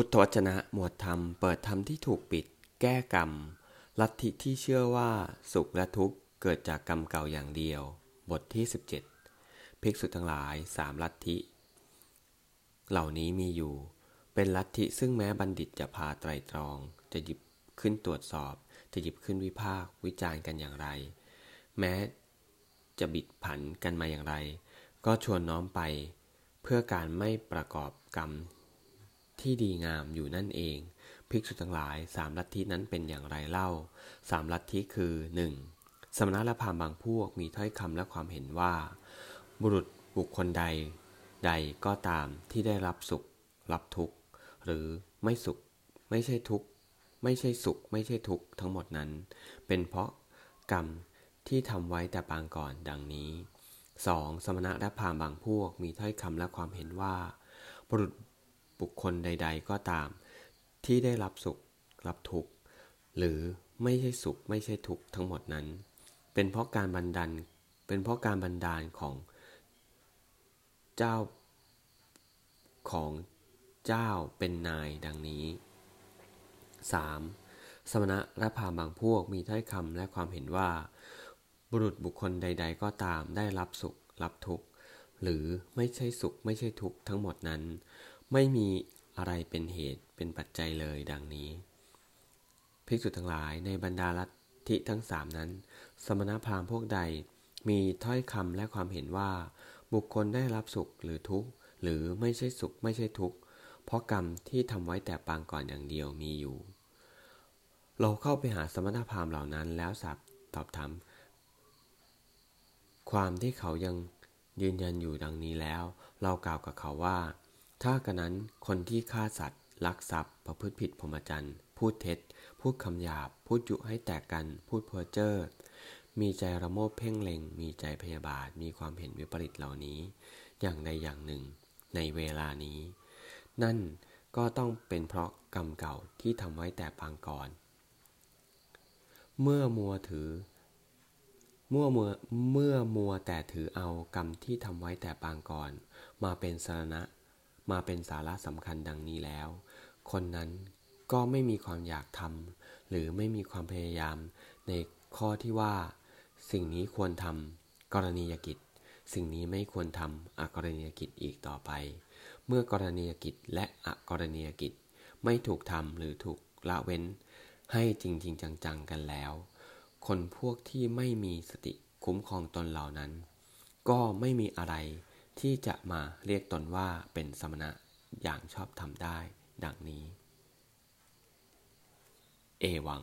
พุทธวจนะหมวดธรรมเปิดธรรมที่ถูกปิด แก้กรรม ลัทธิที่เชื่อว่าสุขและทุกข์เกิดจากกรรมเก่าอย่างเดียว บทที่ 17 ภิกษุทั้งหลายสามลัทธิ เหล่านี้มีอยู่ เป็นลัทธิซึ่งแม้บัณฑิตจะพาไตรตรอง จะหยิบขึ้นตรวจสอบ จะหยิบขึ้นวิพากษ์วิจารณ์กันอย่างไร แม้จะบิดผันกันมาอย่างไร ก็ชวนน้อมไป เพื่อการไม่ประกอบกรรม ที่ดีงามอยู่นั่นเอง ภิกษุทั้งหลายสามลัทธินั้นเป็นอย่างไรเล่าสามลัทธิคือ 1. สมณะและพามบางพวกมีถ้อยคำและความเห็นว่า บุรุษบุคคลใด ใดก็ตามที่ได้รับสุข รับทุกข์ หรือไม่สุข ไม่ใช่ทุกข์ ไม่ใช่สุข ไม่ใช่ทุกข์ทั้งหมดนั้น เป็นเพราะกรรมที่ทำไว้แต่ปางก่อนดังนี้ 2. สมณะและพามบางพวกมีถ้อยคำและความเห็นว่า บุรุษ บุคคลใด ๆ ก็ตาม ที่ได้รับสุขรับทุกข์หรือไม่ใช่สุขไม่ใช่ทุกข์ทั้งหมดนั้น เป็นเพราะการบันดาลเป็นเพราะการบันดาลของเจ้าของเจ้าเป็นนายดังนี้ 3. สมณะและพาบางพวกมีถ้อยคำและความเห็นว่า บุรุษบุคคลใด ๆ ก็ตามได้รับสุขรับทุกข์หรือไม่ใช่สุขไม่ใช่ทุกข์ทั้งหมดนั้น ไม่มีอะไรเป็นเหตุเป็นปัจจัยเลยดังนี้ภิกษุทั้งหลายในบรรดาลัทธิทั้งสามนั้น สมณพราหมณ์พวกใดมีถ้อยคำและความเห็นว่า บุคคลได้รับสุขหรือทุกข์หรือไม่ใช่สุขไม่ใช่ทุกข์เพราะกรรมที่ทำไว้แต่ปางก่อนอย่างเดียวมีอยู่ เราเข้าไปหาสมณพราหมณ์เหล่านั้นแล้วสับตอบถามความที่เขายังยืนยันอยู่ดังนี้แล้ว เรากล่าวกับเขาว่า ถ้ากระนั้นคนที่ฆ่าสัตว์ลักทรัพย์ ประพฤติผิดพรหมจรรย์ พูดเท็จ พูดคำหยาบ พูดยุให้แตกกัน พูดเพ้อเจ้อ มีใจระโมบเพ่งเล็ง มีใจพยาบาท มีความเห็นวิปริตเหล่านี้ อย่างใดอย่างหนึ่ง ในเวลานี้ นั่นก็ต้องเป็นเพราะกรรมเก่าที่ทำไว้แต่ปางก่อน เมื่อมัวถือ เมื่อมัวเมื่อมัวแต่ถือเอากรรมที่ทำไว้แต่ปางก่อน มาเป็นสารณะ มาเป็นสาระสำคัญดังนี้แล้ว คนนั้นก็ไม่มีความอยากทำหรือไม่มีความพยายามในข้อที่ว่า สิ่งนี้ควรทำกรณียกิจ สิ่งนี้ไม่ควรทำอกรณียกิจอีกต่อไป เมื่อกรณียกิจและอกรณียกิจ ไม่ถูกทำหรือถูกละเว้น ให้จริงจริงจังๆกันแล้ว คนพวกที่ไม่มีสติคุ้มครองตนเหล่านั้น ก็ไม่มีอะไร ที่จะมาเรียกตนว่าเป็นสมณะอย่างชอบทำได้ ดังนี้ เอวัง